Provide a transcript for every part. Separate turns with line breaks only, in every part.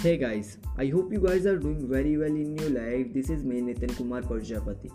Hey guys, I hope you guys are doing very well in your life. This is me Nitin Kumar Prajapati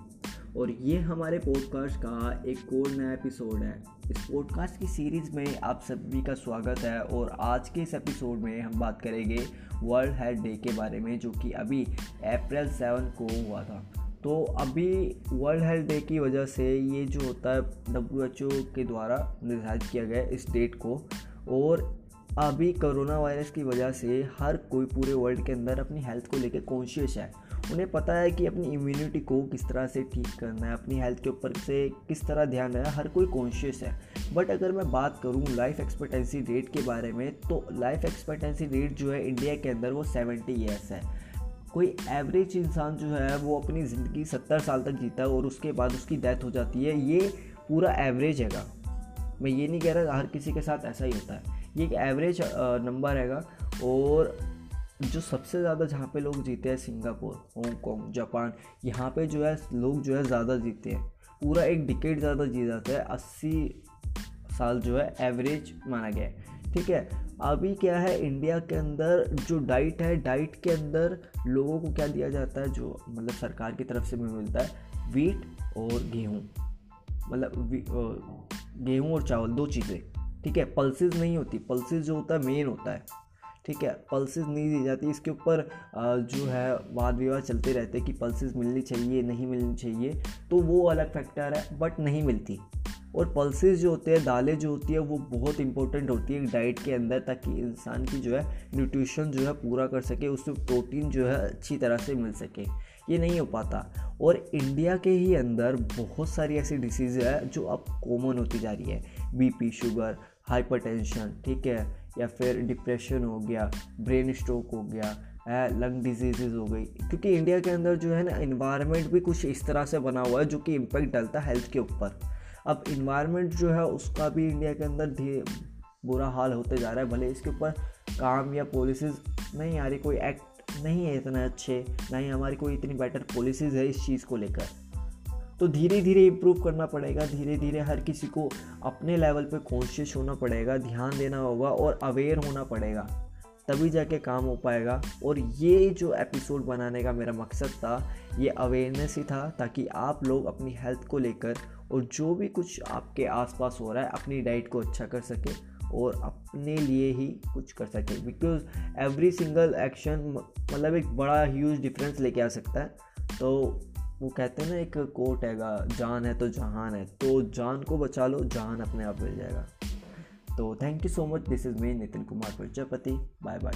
और ये हमारे podcast का एक और नया एपिसोड है। इस पॉडकास्ट की सीरीज़ में आप सभी का स्वागत है और आज के इस एपिसोड में हम बात करेंगे वर्ल्ड हेल्थ डे के बारे में जो कि अभी अप्रैल सेवन को हुआ था। तो अभी वर्ल्ड हेल्थ डे की वजह से ये जो होता है डब्ल्यूएचओ के द्वारा निर्धारित किया गया इस डेट को। और अभी कोरोना वायरस की वजह से हर कोई पूरे वर्ल्ड के अंदर अपनी हेल्थ को लेकर कॉन्शियस है। उन्हें पता है कि अपनी इम्यूनिटी को किस तरह से ठीक करना है, अपनी हेल्थ के ऊपर से किस तरह ध्यान देना हर कोई कॉन्शियस है। बट अगर मैं बात करूँ लाइफ एक्सपेक्टेंसी रेट के बारे में तो लाइफ एक्सपेक्टेंसी रेट जो है इंडिया के अंदर वो सेवेंटी ईयर्स है। कोई एवरेज इंसान जो है, वो अपनी ज़िंदगी सत्तर साल तक जीता है और उसके बाद उसकी डेथ हो जाती है, ये पूरा एवरेज हैगा मैं ये नहीं कह रहा हर किसी के साथ ऐसा ही होता है। ये एक एवरेज नंबर हैगा और जो सबसे ज़्यादा जहाँ पे लोग जीते हैं सिंगापुर हांगकॉन्ग जापान, यहाँ पे जो है, लोग जो है ज़्यादा जीते हैं। पूरा एक डिकेट ज़्यादा जी जाता है। अस्सी साल जो है एवरेज माना गया है। ठीक है? अभी क्या है इंडिया के अंदर जो डाइट है डाइट के अंदर लोगों को क्या दिया जाता है, जो मतलब सरकार की तरफ़ से भी मिलता है वीट और गेहूँ। मतलब गेहूँ और चावल, दो चीज़ें। ठीक है पल्सेस नहीं होती पल्सेस जो होता है मेन होता है। ठीक है पल्सेस नहीं दी जाती। इसके ऊपर जो है वाद विवाद चलते रहते हैं कि पल्सेस मिलनी चाहिए, नहीं मिलनी चाहिए तो वो अलग फैक्टर है बट नहीं मिलती। और पल्सेस जो होते हैं, दालें जो होती है, वो बहुत इंपॉर्टेंट होती है डाइट के अंदर, ताकि इंसान की जो है न्यूट्रिशन जो है, पूरा कर सके उसमें प्रोटीन जो है, अच्छी तरह से मिल सके। ये नहीं हो पाता। और इंडिया के ही अंदर बहुत सारी ऐसी डिसीज़ है, जो अब कॉमन होती जा रही है। बीपी शुगर हाइपरटेंशन ठीक है? या फिर डिप्रेशन हो गया ब्रेन स्ट्रोक हो गया लंग डिज़ीज़ हो गई। क्योंकि इंडिया के अंदर जो है ना इन्वायरमेंट भी कुछ इस तरह से बना हुआ है जो कि इम्पैक्ट डालता है हेल्थ के ऊपर। अब इन्वायरमेंट जो है, उसका भी इंडिया के अंदर बुरा हाल होते जा रहा है, भले इसके ऊपर काम या पॉलिसीज़ नहीं आ रही, कोई एक्ट नहीं है इतने अच्छे, ना ही हमारी कोई इतनी बेटर पॉलिसीज़ है इस चीज़ को लेकर। तो धीरे धीरे इम्प्रूव करना पड़ेगा धीरे धीरे हर किसी को अपने लेवल पे कॉन्शियस होना पड़ेगा, ध्यान देना होगा और अवेयर होना पड़ेगा, तभी जाके काम हो पाएगा। और ये जो एपिसोड बनाने का मेरा मकसद था, ये अवेयरनेस ही था ताकि आप लोग अपनी हेल्थ को लेकर और जो भी कुछ आपके आसपास हो रहा है, अपनी डाइट को अच्छा कर सके और अपने लिए ही कुछ कर सके। बिकॉज़ एवरी सिंगल एक्शन मतलब एक बड़ा ह्यूज डिफरेंस लेके आ सकता है। तो वो कहते हैं ना, एक कोट हैगा, जान है तो जहान है तो जान को बचा लो जहान अपने आप मिल जाएगा। तो thank you so much this is me Nitin Kumar Prajapati bye bye